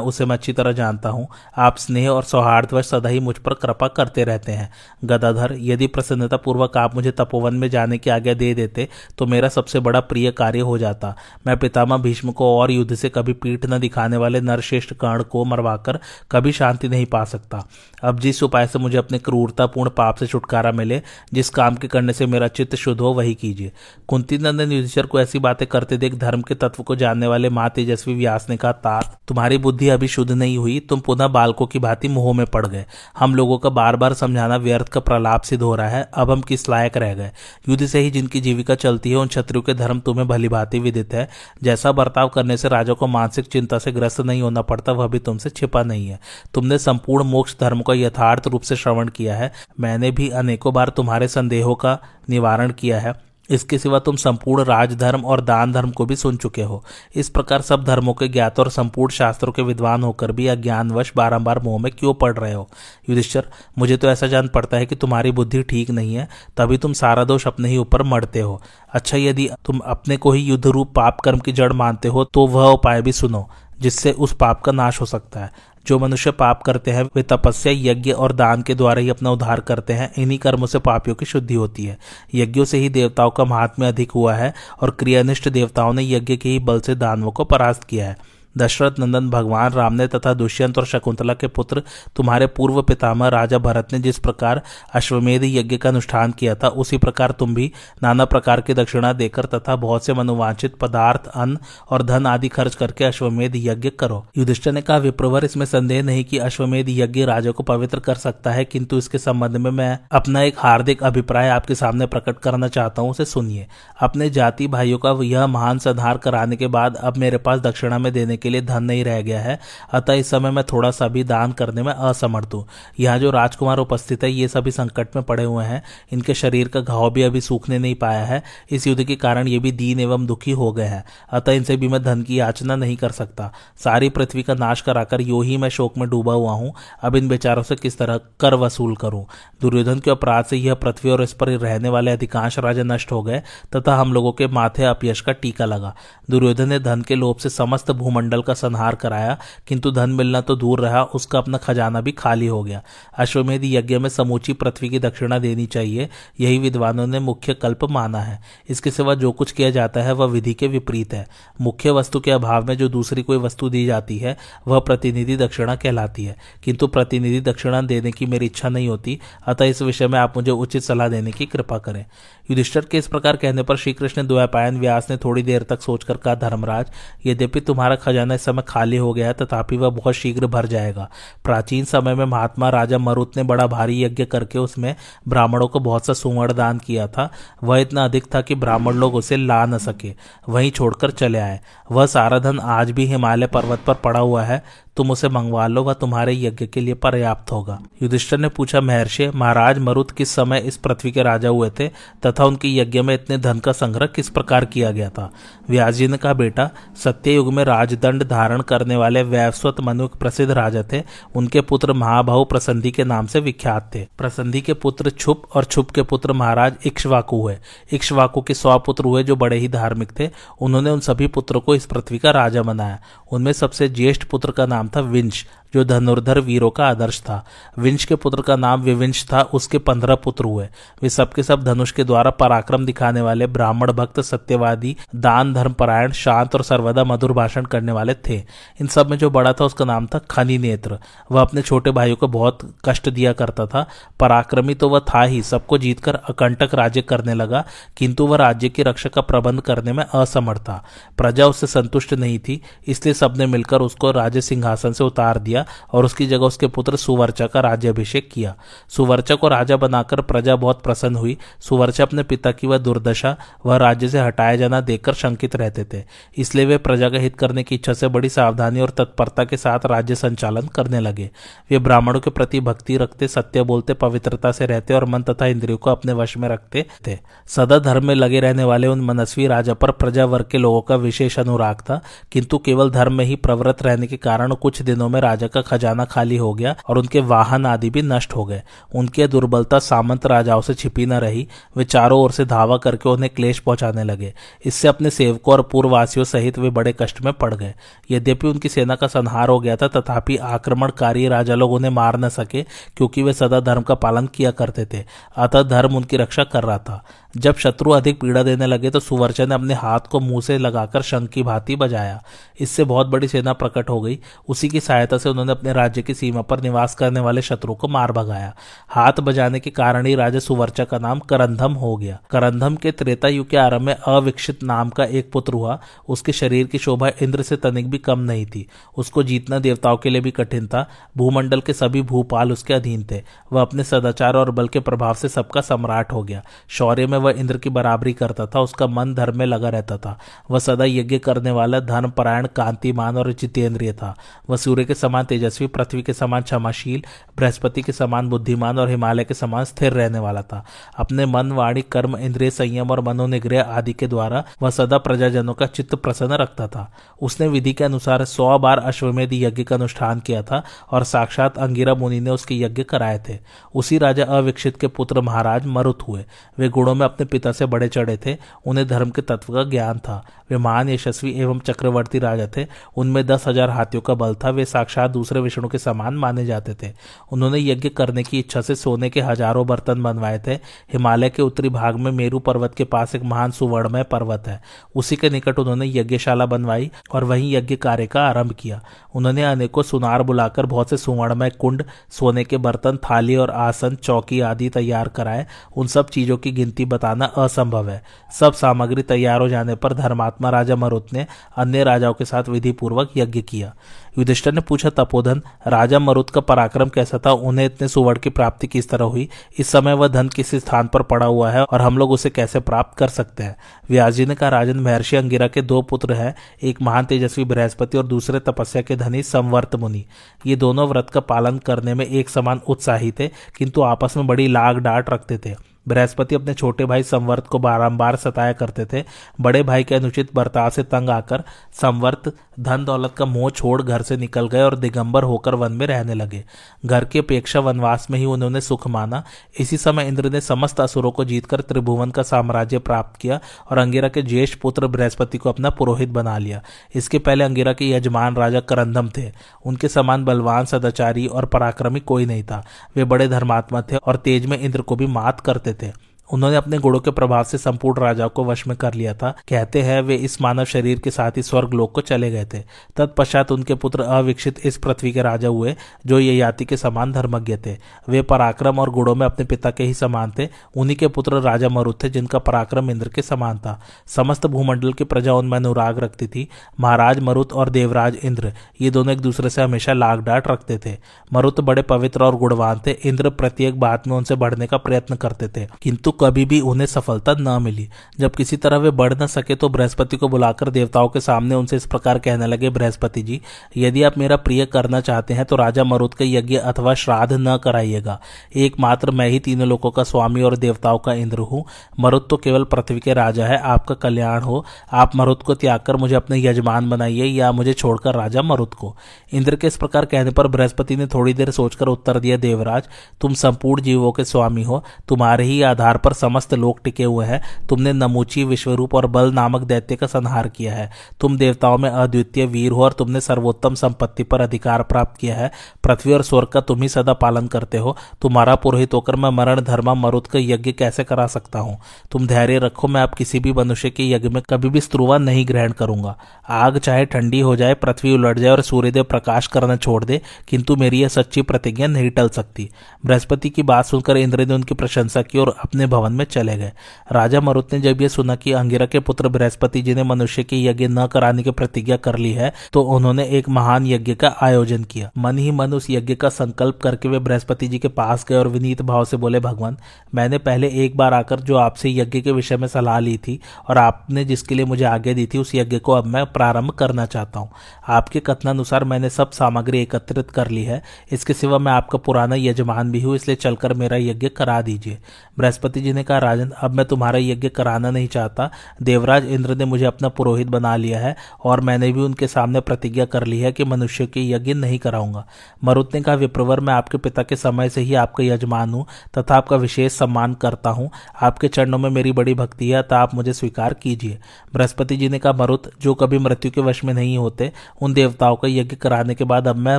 उसे मैं अच्छी तरह जानता हूँ। आप स्नेह और सौहार्दवश सदा ही मुझ पर कृपा करते रहते हैं। गदाधर, यदि प्रसन्नता पूर्वक आप मुझे तपोवन में जाने की आज्ञा दे देते तो मेरा सबसे बड़ा प्रिय कार्य हो जाता। मैं पितामह भीष्म को और युद्ध से कभी पीठ न दिखाने वाले नरश्रेष्ठ कर्ण को मरवाकर कभी शांति नहीं पा सकता। अब जिस उपाय से मुझे अपने क्रूरतापूर्ण पाप से छुटकारा मिले, जिस काम के करने से मेरा चित्त शुद्ध हो, वही कीजिए। कुंती नंदन युधिष्ठर को ऐसी बातें करते देख धर्म के तत्व को जानने वाले माँ तेजस्वी व्यास ने कहा तात तुम्हारी बुद्धि अभी शुद्ध नहीं हुई, तुम पुनः बालकों की भांति मुँह में पड़ गए। हम लोगों का बार बार समझाना व्यर्थ का प्रलाप सिद्ध हो रहा है, अब हम किस लायक रह गए? युद्ध से ही जिनकी जीविका चलती है उन क्षत्रियों के धर्म तुम्हें भली भांति विदित है। जैसा बर्ताव करने से राजा को मानसिक चिंता से ग्रस्त नहीं होना पड़ता, वह भी तुमसे छिपा नहीं है। तुमने संपूर्ण मोक्ष धर्म का यथार्थ रूप से श्रवण किया है। मैंने भी अनेकों बार तुम्हारे संदेहों का निवारण किया है। इसके सिवा तुम संपूर्ण राजधर्म और दान धर्म को भी सुन चुके हो। इस प्रकार सब धर्मों के ज्ञात और संपूर्ण शास्त्रों के विद्वान होकर भी अज्ञानवश बारंबार मोह में क्यों पड़ रहे हो? युधिष्ठर, मुझे तो ऐसा जान पड़ता है कि तुम्हारी बुद्धि ठीक नहीं है, तभी तुम सारा दोष अपने ही ऊपर मरते हो। अच्छा यदि तुम अपने को ही युद्ध रूप पाप कर्म की जड़ मानते हो तो वह उपाय भी सुनो, जिससे उस पाप का नाश हो सकता है। जो मनुष्य पाप करते हैं, वे तपस्या, यज्ञ और दान के द्वारा ही अपना उद्धार करते हैं। इन्हीं कर्मों से पापियों की शुद्धि होती है। यज्ञों से ही देवताओं का महात्म्य अधिक हुआ है और क्रियानिष्ठ देवताओं ने यज्ञ के ही बल से दानवों को परास्त किया है। दशरथ नंदन भगवान, राम ने तथा दुष्यंत और शकुंतला के पुत्र, तुम्हारे पूर्व पितामह राजा भरत ने जिस प्रकार अश्वमेध यज्ञ का अनुष्ठान किया था, उसी प्रकार तुम भी नाना प्रकार की दक्षिणा देकर तथा बहुत से मनोवांछित पदार्थ, अन्न और धन आदि खर्च करके अश्वमेध यज्ञ करो। युधिष्ठर ने कहा, विप्रवर, इसमें संदेह नहीं कि अश्वमेध यज्ञ राजा को पवित्र कर सकता है, किंतु इसके संबंध में मैं अपना एक हार्दिक अभिप्राय आपके सामने प्रकट करना चाहता हूँ, उसे सुनिए। अपने जाति भाइयों का यह महान संहार कराने के बाद अब मेरे पास दक्षिणा में देने के लिए धन नहीं रह गया है। अतः इस समय मैं थोड़ा सा भी दान करने में असमर्थ हूँ। यहाँ जो राजकुमार उपस्थित है, ये सभी संकट में पड़े हुए हैं। इनके शरीर का घाव भी अभी सूखने नहीं पाया है। इस युद्ध के कारण ये भी दीन एवं दुखी हो गए हैं। अतः इनसे भी मैं धन की याचना नहीं कर सकता। सारी पृथ्वी का नाश कराकर यो ही मैं शोक में डूबा हुआ हूँ। अब इन बेचारों से किस तरह कर वसूल करूँ? दुर्योधन के अपराध से यह पृथ्वी और इस पर रहने वाले अधिकांश राजा नष्ट हो गए, तथा हम लोगों के माथे अपयश का टीका लगा। दुर्योधन ने धन के लोभ से समस्त भूमंडल मंडल का संहार कराया, किंतु धन मिलना तो दूर रहा, उसका अपना खजाना भी खाली हो गया। अश्वमेध यज्ञ में समूची पृथ्वी की दक्षिणा देनी चाहिए, यही विद्वानों ने मुख्य कल्प माना है। इसके सिवा जो कुछ किया जाता है, वह विधि के विपरीत है। मुख्य वस्तु के अभाव में जो दूसरी कोई वस्तु दी जाती है, वह प्रतिनिधि दक्षिणा कहलाती है। किंतु प्रतिनिधि दक्षिणा देने की मेरी इच्छा नहीं होती, अतः इस विषय में आप मुझे उचित सलाह देने की कृपा करें। युधिष्ठर के इस प्रकार कहने पर श्रीकृष्ण द्वैपायन व्यास ने थोड़ी देर तक सोचकर कहा, धर्मराज, यद्यपि तुम्हारा खजाना इस समय खाली हो गया है तथापि वह बहुत शीघ्र भर जाएगा। प्राचीन समय में महात्मा राजा मरुत ने बड़ा भारी यज्ञ करके उसमें ब्राह्मणों को बहुत सा सुवर्ण दान किया था। वह इतना अधिक था कि ब्राह्मण लोग उसे ला न सके, वहीं छोड़कर चले आए। वह सारा धन आज भी हिमालय पर्वत पर पड़ा हुआ है तुम उसे मंगवा लो वह तुम्हारे यज्ञ के लिए पर्याप्त होगा। युधिष्ठर ने पूछा, महर्षि, महाराज मरुत किस समय इस पृथ्वी के राजा हुए थे तथा उनके यज्ञ में इतने धन का संग्रह किस प्रकार किया गया था? व्यास जी ने कहा, बेटा सत्य युग में राजदंड धारण करने वाले वैवस्वत मनु प्रसिद्ध राजा थे। उनके पुत्र महाभाव प्रसंधि के नाम से विख्यात थे। प्रसंधि के पुत्र छुप और छुप के पुत्र महाराज इक्ष्वाकु हुए। इक्ष्वाकु के सौ पुत्र हुए जो बड़े ही धार्मिक थे। उन्होंने उन सभी पुत्रों को इस पृथ्वी का राजा बनाया। उनमें सबसे ज्येष्ठ पुत्र का नाम था विंश, जो धनुर्धर वीरों का आदर्श था। विंश के पुत्र का नाम विविंश था, उसके पंद्रह पुत्र हुए। वे सबके सब धनुष के द्वारा पराक्रम दिखाने वाले ब्राह्मण भक्त, सत्यवादी, दान धर्म परायण शांत और सर्वदा मधुर भाषण करने वाले थे। इन सब में जो बड़ा था, उसका नाम था खनी नेत्र। वह अपने छोटे भाइयों को बहुत कष्ट दिया करता था। पराक्रमी तो वह था ही, सबको जीतकर अकंटक राज्य करने लगा, किंतु वह राज्य की रक्षा का प्रबंध करने में असमर्थ था। प्रजा उससे संतुष्ट नहीं थी, इसलिए सबने मिलकर उसको राज्य सिंहासन से उतार दिया और उसकी जगह उसके पुत्र सुवर्चा का राज्यभिषेक किया। सुवर्चा को राजा बनाकर प्रजा बहुत प्रसन्न हुई। सुवर्चा अपने पिता की वह दुर्दशा, वह राज्य से हटाया जाना देखकर शंकित रहते थे। इसलिए वे प्रजा का हित करने की इच्छा से बड़ी सावधानी और तत्परता के साथ राज्य संचालन करने लगे। वे ब्राह्मणों के प्रति भक्ति रखते, सत्य बोलते, पवित्रता से रहते और मन तथा इंद्रियों को अपने वश में रखते थे। सदा धर्म में लगे रहने वाले उन मनस्वी राजा पर प्रजा वर्ग के लोगों का विशेष अनुराग था, किंतु केवल धर्म में ही प्रवृत्त रहने के कारण कुछ दिनों में राजा का खजाना खाली हो गया और उनके वाहन आदि भी नष्ट हो गए। उनकी दुर्बलता सामंत राजाओं से छिपी न रही। वे चारों ओर से धावा करके उन्हें क्लेश पहुँचाने लगे। इससे अपने सेवकों और पूर्ववासियों सहित वे बड़े कष्ट में पड़ गए। यद्यपि उनकी सेना का संहार हो गया था, तथापि आक्रमणकारी राजा लोग उन्हें मार न सके, क्योंकि वे सदा धर्म का पालन किया करते थे। अतः धर्म उनकी रक्षा कर रहा था। जब शत्रु अधिक पीड़ा देने लगे तो सुवर्चा ने अपने हाथ को मुँह से लगाकर शंख की भांति बजाया। इससे बहुत बड़ी सेना प्रकट हो गई। उसी की सहायता से उन्होंने अपने राज्य की सीमा पर निवास करने वाले शत्रु को मार भगाया। हाथ बजाने के कारण ही राजा सुवर्चा का नाम करंधम हो गया। करंधम के त्रेता युग के आरंभ में अविकसित नाम का एक पुत्र हुआ। उसके शरीर की शोभा इंद्र से तनिक भी कम नहीं थी। उसको जीतना देवताओं के लिए भी कठिन था। भूमंडल के सभी भूपाल उसके अधीन थे। वह अपने सदाचार और बल के प्रभाव से सबका सम्राट हो गया। शौर्य में वह इंद्र की बराबरी करता था, उसका मन धर्म में लगा रहता था। वह सदा यज्ञ करने वाला धर्म परायण, कांतिमान और जितेंद्रिय था। वह सूर्य के समान तेजस्वी, पृथ्वी के समान क्षमाशील, बृहस्पति के समान बुद्धिमान और हिमालय के समान स्थिर रहने वाला था। अपने मन, वाणी, कर्म, इंद्रिय, संयम और मनोनिग्रह आदि के द्वारा वह सदा प्रजाजनों का चित्त प्रसन्न रखता था। उसने विधि के अनुसार सौ बार अश्वमेध यज्ञ का अनुष्ठान किया था और साक्षात अंगिरा मुनि ने उसके यज्ञ कराए थे। उसी राजा अविकसित के पुत्र महाराज मरुत हुए। वे गुणों में अपने पिता से बड़े चढ़े थे, उन्हें धर्म के तत्व का ज्ञान था। वे महान, यशस्वी एवं चक्रवर्ती राजा थे। उनमें दस हज़ार हाथियों का बल था। वे साक्षात दूसरे विष्णु के समान माने जाते थे। उन्होंने यज्ञ करने की इच्छा से सोने के हज़ारों बर्तन बनवाए थे। हिमालय के उत्तरी भाग में मेरू पर्वत के पास एक महान सुवर्णमय पर्वत है। उसी के निकट उन्होंने यज्ञशाला बनवाई और वहीं यज्ञ कार्य का आरंभ किया। उन्होंने अनेकों सुनार बुलाकर बहुत से सुवर्णमय कुंड, सोने के बर्तन, थाली और आसन, चौकी आदि तैयार कराए। उन सब चीज़ों की गिनती बताना असंभव है। सब सामग्री तैयार हो जाने पर धर्मात्मा राजा मरुत ने अन्य राजाओं के साथ विधि पूर्वक यज्ञ किया। युधिष्ठर ने पूछा, तपोधन, राजा मरुत का पराक्रम कैसा था? उन्हें इतने सुवर्ण की प्राप्ति किस तरह हुई? इस समय वह धन किस स्थान पर पड़ा हुआ है और हम लोग उसे कैसे प्राप्त कर सकते हैं? व्यास जी ने कहा, राजन, महर्षि अंगिरा के दो पुत्र हैं, एक महान तेजस्वी बृहस्पति और दूसरे तपस्या के धनी संवर्त मुनि। ये दोनों व्रत का पालन करने में एक समान उत्साही थे, किंतु आपस में बड़ी लाग डांट रखते थे। बृहस्पति अपने छोटे भाई संवर्त को बारंबार सताया करते थे। बड़े भाई के अनुचित बर्ताव से तंग आकर संवर्त धन दौलत का मोह छोड़ घर से निकल गए और दिगंबर होकर वन में रहने लगे। घर की अपेक्षा वनवास में ही उन्होंने सुख माना। इसी समय इंद्र ने समस्त असुरों को जीतकर त्रिभुवन का साम्राज्य प्राप्त किया और अंगिरा के ज्येष्ठ पुत्र बृहस्पति को अपना पुरोहित बना लिया। इसके पहले अंगिरा के यजमान राजा करंदम थे। उनके समान बलवान, सदाचारी और पराक्रमी कोई नहीं था। वे बड़े धर्मात्मा थे और तेज में इंद्र को भी मात करते थे उन्होंने अपने गुणों के प्रभाव से संपूर्ण राजा को वश में कर लिया था। कहते हैं, वे इस मानव शरीर के साथ ही स्वर्ग लोक को चले गए थे। तत्पश्चात उनके पुत्र अविकसित इस पृथ्वी के राजा हुए, जो ये याति के समान धर्मज्ञ थे। वे पराक्रम और गुणों में अपने पिता के ही समान थे। उन्हीं के पुत्र राजा मरुत थे, जिनका पराक्रम इंद्र के समान था। समस्त भूमंडल की प्रजा उनमें अनुराग रखती थी। महाराज मरुत और देवराज इंद्र, ये दोनों एक दूसरे से हमेशा लाग डांट रखते थे। मरुत बड़े पवित्र और गुणवान थे। इंद्र प्रत्येक बात में उनसे बढ़ने का प्रयत्न करते थे। किंतु कभी भी उन्हें सफलता न मिली। जब किसी तरह वे बढ़ न सके तो बृहस्पति को बुलाकर देवताओं के सामने उनसे इस प्रकार कहने लगे, बृहस्पति जी, यदि आप मेरा प्रिय करना चाहते हैं तो राजा मरुद के यज्ञ अथवा श्राद्ध न कराइएगा। एकमात्र मैं ही तीनों लोगों का स्वामी और देवताओं का इंद्र हूँ। मरुद तो केवल पृथ्वी के राजा है, आपका कल्याण हो। आप मरुद को त्याग कर मुझे अपने यजमान बनाइए या मुझे छोड़कर राजा मरुद को। इंद्र के इस प्रकार कहने पर बृहस्पति ने थोड़ी देर सोचकर उत्तर दिया, देवराज, तुम संपूर्ण जीवों के स्वामी हो। तुम्हारे ही आधार पर ऊपर समस्त लोग टिके हुए हैं। तुमने नमूची, विश्वरूप और बल नामक दैत्य का संहार किया है। तुम देवताओं में अद्वितीय वीर हो और तुमने सर्वोत्तम संपत्ति पर अधिकार प्राप्त किया है। पृथ्वी और स्वर्ग का तुम ही सदा पालन करते हो। तुम्हारा पुरोहित होकर मैं मरण, धर्मा, मरुत का यज्ञ कैसे करा सकता हूँ? तुम धैर्य रखो, मैं अब किसी भी मनुष्य के यज्ञ में कभी भी स्त्रुवा नहीं ग्रहण करूँगा। आग चाहे ठंडी हो जाए, पृथ्वी उलट जाए और सूर्यदेव प्रकाश करना छोड़ दे, किंतु मेरी यह सच्ची प्रतिज्ञा नहीं टल सकती। बृहस्पति की बात सुनकर इंद्र ने उनकी प्रशंसा की और अपने भवन में चले गए। राजा मरुत ने जब यह सुना कि अंगिरा के पुत्र बृहस्पति जी ने मनुष्य की यज्ञ न कराने की प्रतिज्ञा कर ली है तो उन्होंने एक महान यज्ञ का आयोजन किया। मन ही मन उस यज्ञ का संकल्प करके वे बृहस्पति जी के पास गए और विनीत भाव से बोले, भगवान, मैंने पहले एक बार आकर जो आपसे यज्ञ के विषय में सलाह ली थी और आपने जिसके लिए मुझे आगे दी थी, उस यज्ञ को अब मैं प्रारंभ करना चाहता हूँ। आपके कथनानुसार मैंने सब सामग्री एकत्रित कर ली है। इसके सिवा मैं आपका पुराना यजमान भी हूँ, इसलिए चलकर मेरा यज्ञ करा दीजिए। बृहस्पति जी ने कहा, राजन, अब मैं तुम्हारा यज्ञ कराना नहीं चाहता। देवराज इंद्र ने मुझे अपना पुरोहित बना लिया है और मैंने भी उनके सामने प्रतिज्ञा कर ली है कि मनुष्य के यज्ञ नहीं कराऊँगा। मरुत ने कहा, विप्रवर, मैं आपके पिता के समय से ही आपका यजमान हूँ तथा आपका विशेष सम्मान करता हूँ। आपके चरणों में मेरी बड़ी भक्ति है तथा आप मुझे स्वीकार कीजिए। बृहस्पति जी ने कहा, मरुत, जो कभी मृत्यु के वश में नहीं होते, उन देवताओं का यज्ञ कराने के बाद अब मैं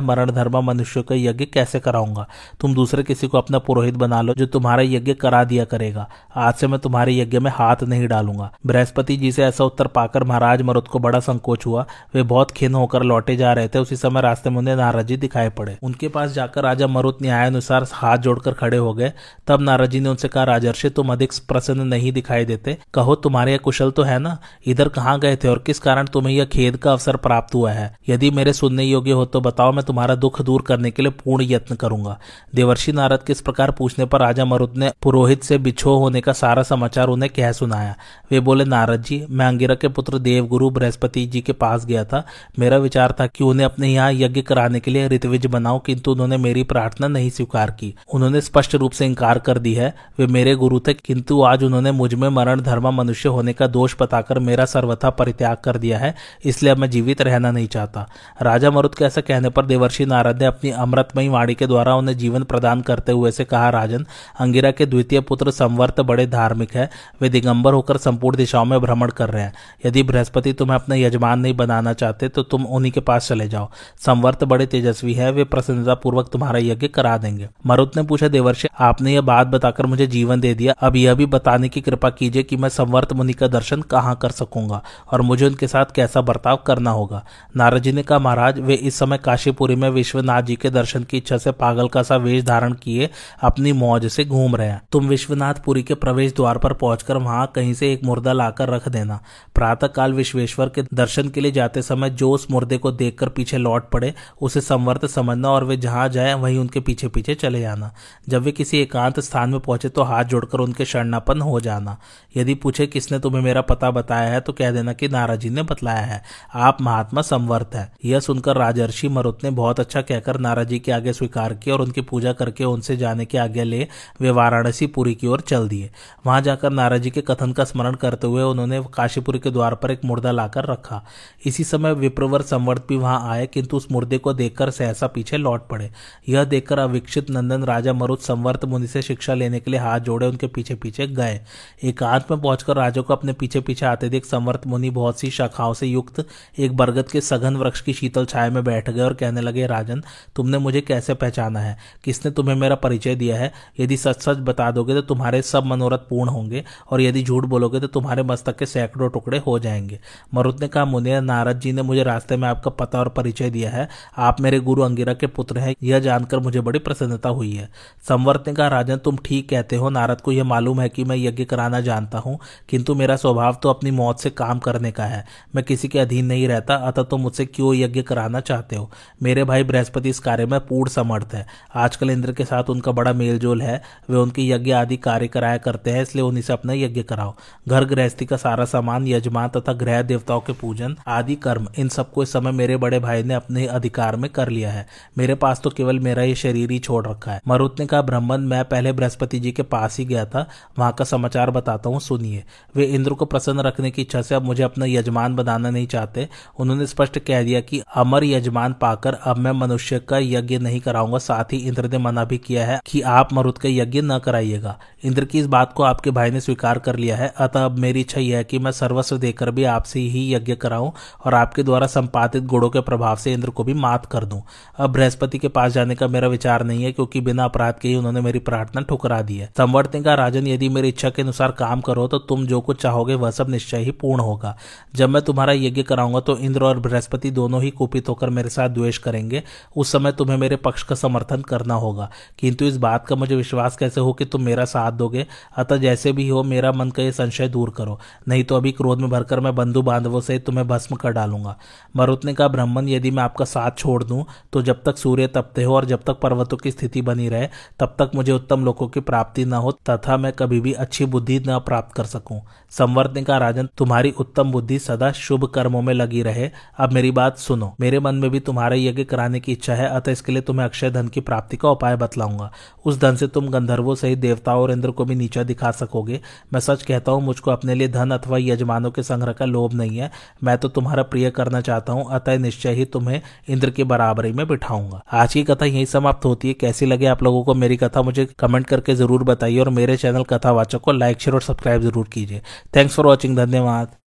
मरण धर्मा मनुष्य का यज्ञ कैसे कराऊँगा? तुम दूसरे किसी को अपना पुरोहित बना लो जो तुम्हारा यज्ञ करा दिया करेगा। आज से मैं तुम्हारे यज्ञ में हाथ नहीं डालूँगा। बृहस्पति जी से ऐसा उत्तर पाकर महाराज मरुत को बड़ा संकोच हुआ। वे बहुत खिन होकर लौटे जा रहे थे। उसी समय रास्ते में उन्हें नारद जी दिखाई पड़े। उनके पास जाकर राजा मरुत न्यायानुसार हाथ जोड़कर खड़े हो गए। तब नारद जी ने उनसे कहा, राजर्षि, तुम अधिक प्रसन्न नहीं दिखाई देते। कहो, तुम्हारे कुशल तो है ना? इधर कहाँ गए थे और किस कारण तुम्हें यह खेद का अवसर प्राप्त हुआ है? यदि मेरे सुनने योग्य हो तो बताओ, मैं तुम्हारा दुख दूर करने के लिए पूर्ण यत्न करूँगा। देवर्षि नारद के इस प्रकार पूछने पर राजा मरुद ने पुरोहित से बिछो होने का सारा समाचार उन्हें कह सुनाया। वे बोले, नारद जी, मैं अंगिरा के पुत्र देवगुरु बृहस्पति जी के पास गया था। मेरा विचार था कि उन्हें अपने यहाँ यज्ञ कराने के लिए ऋतविज बनाओ किंतु उन्होंने मेरी प्रार्थना नहीं स्वीकार की। उन्होंने स्पष्ट रूप से इंकार कर दी है। वे मेरे गुरु थे, किंतु आज उन्होंने मुझमें मरण धर्मा मनुष्य होने का दोष बताकर मेरा सर्वथा परित्याग कर दिया है, इसलिए अब मैं जीवित रहना नहीं चाहता। राजा मरुद के ऐसा कहने पर देवर्षि नारद ने अपनी अमृतमयी वाणी के द्वारा उन्हें जीवन प्रदान करते हुए से कहा, राजन, अंगिरा के द्वितीय पुत्र संवर्त बड़े धार्मिक है। वे दिगंबर होकर संपूर्ण दिशाओं में भ्रमण कर रहे हैं। यदि बृहस्पति तुम्हें अपना यजमान नहीं बनाना चाहते तो तुम उन्हीं के पास चले जाओ। संवर्त बड़े तेजस्वी है, वे प्रसन्नता पूर्वक तुम्हारा यज्ञ करा देंगे। मरुत ने पूछा, देवर्षि, आपने यह बात बताकर मुझे जीवन दे दिया। अब यह भी बताने की कृपा कीजिए कि मैं संवर्त मुनि का दर्शन कहाँ कर सकूँगा, और मुझे उनके साथ कैसा बर्ताव करना होगा। नारद जी ने कहा, महाराज, वे इस समय काशीपुरी में विश्वनाथ जी के दर्शन की इच्छा से पागल का सा वेश धारण किए अपनी मौज से घूम रहे हैं। तुम विश्वनाथपुरी के प्रवेश द्वार पर पहुंचकर वहाँ कहीं से एक मुर्दा लाकर रख देना। प्रातः काल विश्वेश्वर के दर्शन के लिए जाते समय जो उस मुर्दे को देखकर पीछे लौट पड़े, उसे संवर्त समझना और वे जहाँ जाए, वहीं उनके पीछे पीछे चले जाना। जब वे किसी एकांत स्थान में पहुँचे तो हाथ जोड़कर उनके शरणापन हो जाना। यदि पूछे, किसने तुम्हें मेरा पता बताया है? तो कह देना कि नाराजी ने बतलाया है। आप महात्मा संवर्त है। यह सुनकर राजर्षि मरुत ने बहुत अच्छा कहकर नाराजी के आगे स्वीकार किया और उनकी पूजा करके उनसे जाने की आज्ञा ले वे वाराणसी पुरी की ओर चल दिए। वहाँ जाकर नाराज़ के कथन का स्मरण करते हुए उन्होंने काशीपुरी के द्वार पर एक मुर्दा लाकर रखा। इसी समय विप्रवर संवर्त भी वहाँ आए, किंतु उस मुर्दे को देखकर सहसा पीछे लौट पड़े। यह देखकर अविक्षित नंदन राजा मरुत संवर्त मुनि से शिक्षा लेने के लिए हाथ जोड़े उनके पीछे पीछे गए। एकांत में पहुंचकर राजा को अपने पीछे पीछे आते देख संवर्त मुनि बहुत सी शाखाओं से युक्त एक बरगद के सघन वृक्ष की शीतल छाया में बैठ गए और कहने लगे, राजन, तुमने मुझे कैसे पहचाना है? किसने तुम्हें मेरा परिचय दिया है? यदि सच सच बता दोगे तो तुम्हारे सब मनोरथ पूर्ण होंगे और यदि झूठ बोलोगे तो तुम्हारे मस्तक के सैकड़ों टुकड़े हो जाएँगे। मरुत ने कहा मुनि नारद जी ने मुझे रास्ते में आपका पता और परिचय दिया है। आप मेरे गुरु अंगिरा के पुत्र हैं, यह जानकर मुझे बड़ी प्रसन्नता हुई है। संवर्त ने कहा, राजन, तुम ठीक कहते हो। नारद को यह मालूम है कि मैं यज्ञ कराना जानता हूँ, किंतु मेरा स्वभाव तो अपनी मौत से काम करने का है। मैं किसी के अधीन नहीं रहता, अतः तुम मुझसे क्यों यज्ञ कराना चाहते हो? मेरे भाई बृहस्पति इस कार्य में पूर्ण समर्थ है। आजकल इंद्र के साथ उनका बड़ा मेलजोल है। वे उनके यज्ञ आदि कार्य कराया करते हैं, इसलिए उन्हीं से अपना यज्ञ कराओ। घर गृहस्थी का सारा सामान, यजमान तथा गृह देवताओं के पूजन आदि कर्म, इन सबको इस समय मेरे बड़े भाई ने अपने अधिकार में कर लिया है। मेरे पास तो केवल मेरा ये शरीर ही छोड़ रखा है। मरुत ने कहा ब्राह्मण मैं पहले बृहस्पति जी के पास ही गया था। वहाँ का समाचार बताता हूँ, सुनिए। वे इंद्र को प्रसन्न रखने की इच्छा से अब मुझे अपना यजमान बनाना नहीं चाहते। उन्होंने स्पष्ट कह दिया कि अमर यजमान पाकर अब मैं मनुष्य का यज्ञ नहीं कराऊँगा। साथ ही इंद्र ने मना भी किया है कि आप मरुत का यज्ञ न कराइएगा। इंद्र इंद्र की इस बात को आपके भाई ने स्वीकार कर लिया है। अतः अब मेरी इच्छा यह है कि मैं सर्वस्व देकर भी आपसे ही यज्ञ कराऊं और आपके द्वारा संपादित गुणों के प्रभाव से इंद्र को भी मात कर दूँ। अब बृहस्पति के पास जाने का मेरा विचार नहीं है, क्योंकि बिना अपराध के ही उन्होंने मेरी प्रार्थना ठुकरा दी है। संवर्तन का राजन, यदि मेरी इच्छा के अनुसार काम करो तो तुम जो कुछ चाहोगे, वह सब निश्चय ही पूर्ण होगा। जब मैं तुम्हारा यज्ञ कराऊँगा तो इंद्र और बृहस्पति दोनों ही कुपित होकर मेरे साथ द्वेष करेंगे। उस समय तुम्हें मेरे पक्ष का समर्थन करना होगा। किंतु इस बात का मुझे विश्वास कैसे हो कि तुम मेरा साथ दोगे? अतः जैसे भी हो, मेरा मन का ये संशय दूर करो। नहीं तो अभी क्रोध में भरकर मैं बंधु बांधवों से तुम्हें भस्म कर डालूँगा। मरुत ने कहा ब्राह्मण, यदि मैं आपका साथ छोड़ दूँ तो जब तक सूर्य तपते हो और जब तक पर्वतों की स्थिति बनी रहे, तब तक मुझे उत्तम लोगों की प्राप्ति न हो, तथा मैं कभी भी अच्छी बुद्धि न प्राप्त कर सकूँ। संवर्तन का राजन, तुम्हारी उत्तम बुद्धि सदा शुभ कर्मों में लगी रहे। अब मेरी बात सुनो। मेरे मन में भी तुम्हारे यज्ञ कराने की इच्छा है, अतः इसके लिए तुम्हें अक्षय धन की प्राप्ति का उपाय बतलाऊँगा। उस धन से तुम गंधर्वों सहित देवताओं और इंद्र को भी नीचा दिखा सकोगे। मैं सच कहता हूँ, मुझको अपने लिए धन अथवा यजमानों के संग्रह का लोभ नहीं है। मैं तो तुम्हारा प्रिय करना चाहता हूँ, अतः निश्चय ही तुम्हें इंद्र की बराबरी में बिठाऊँगा। आज की कथा यही समाप्त होती है। कैसी लगे आप लोगों को मेरी कथा, मुझे कमेंट करके ज़रूर बताइए और मेरे चैनल कथावाचक को लाइक, शेयर और सब्सक्राइब ज़रूर कीजिए। थैंक्स फॉर वॉचिंग धन्यवाद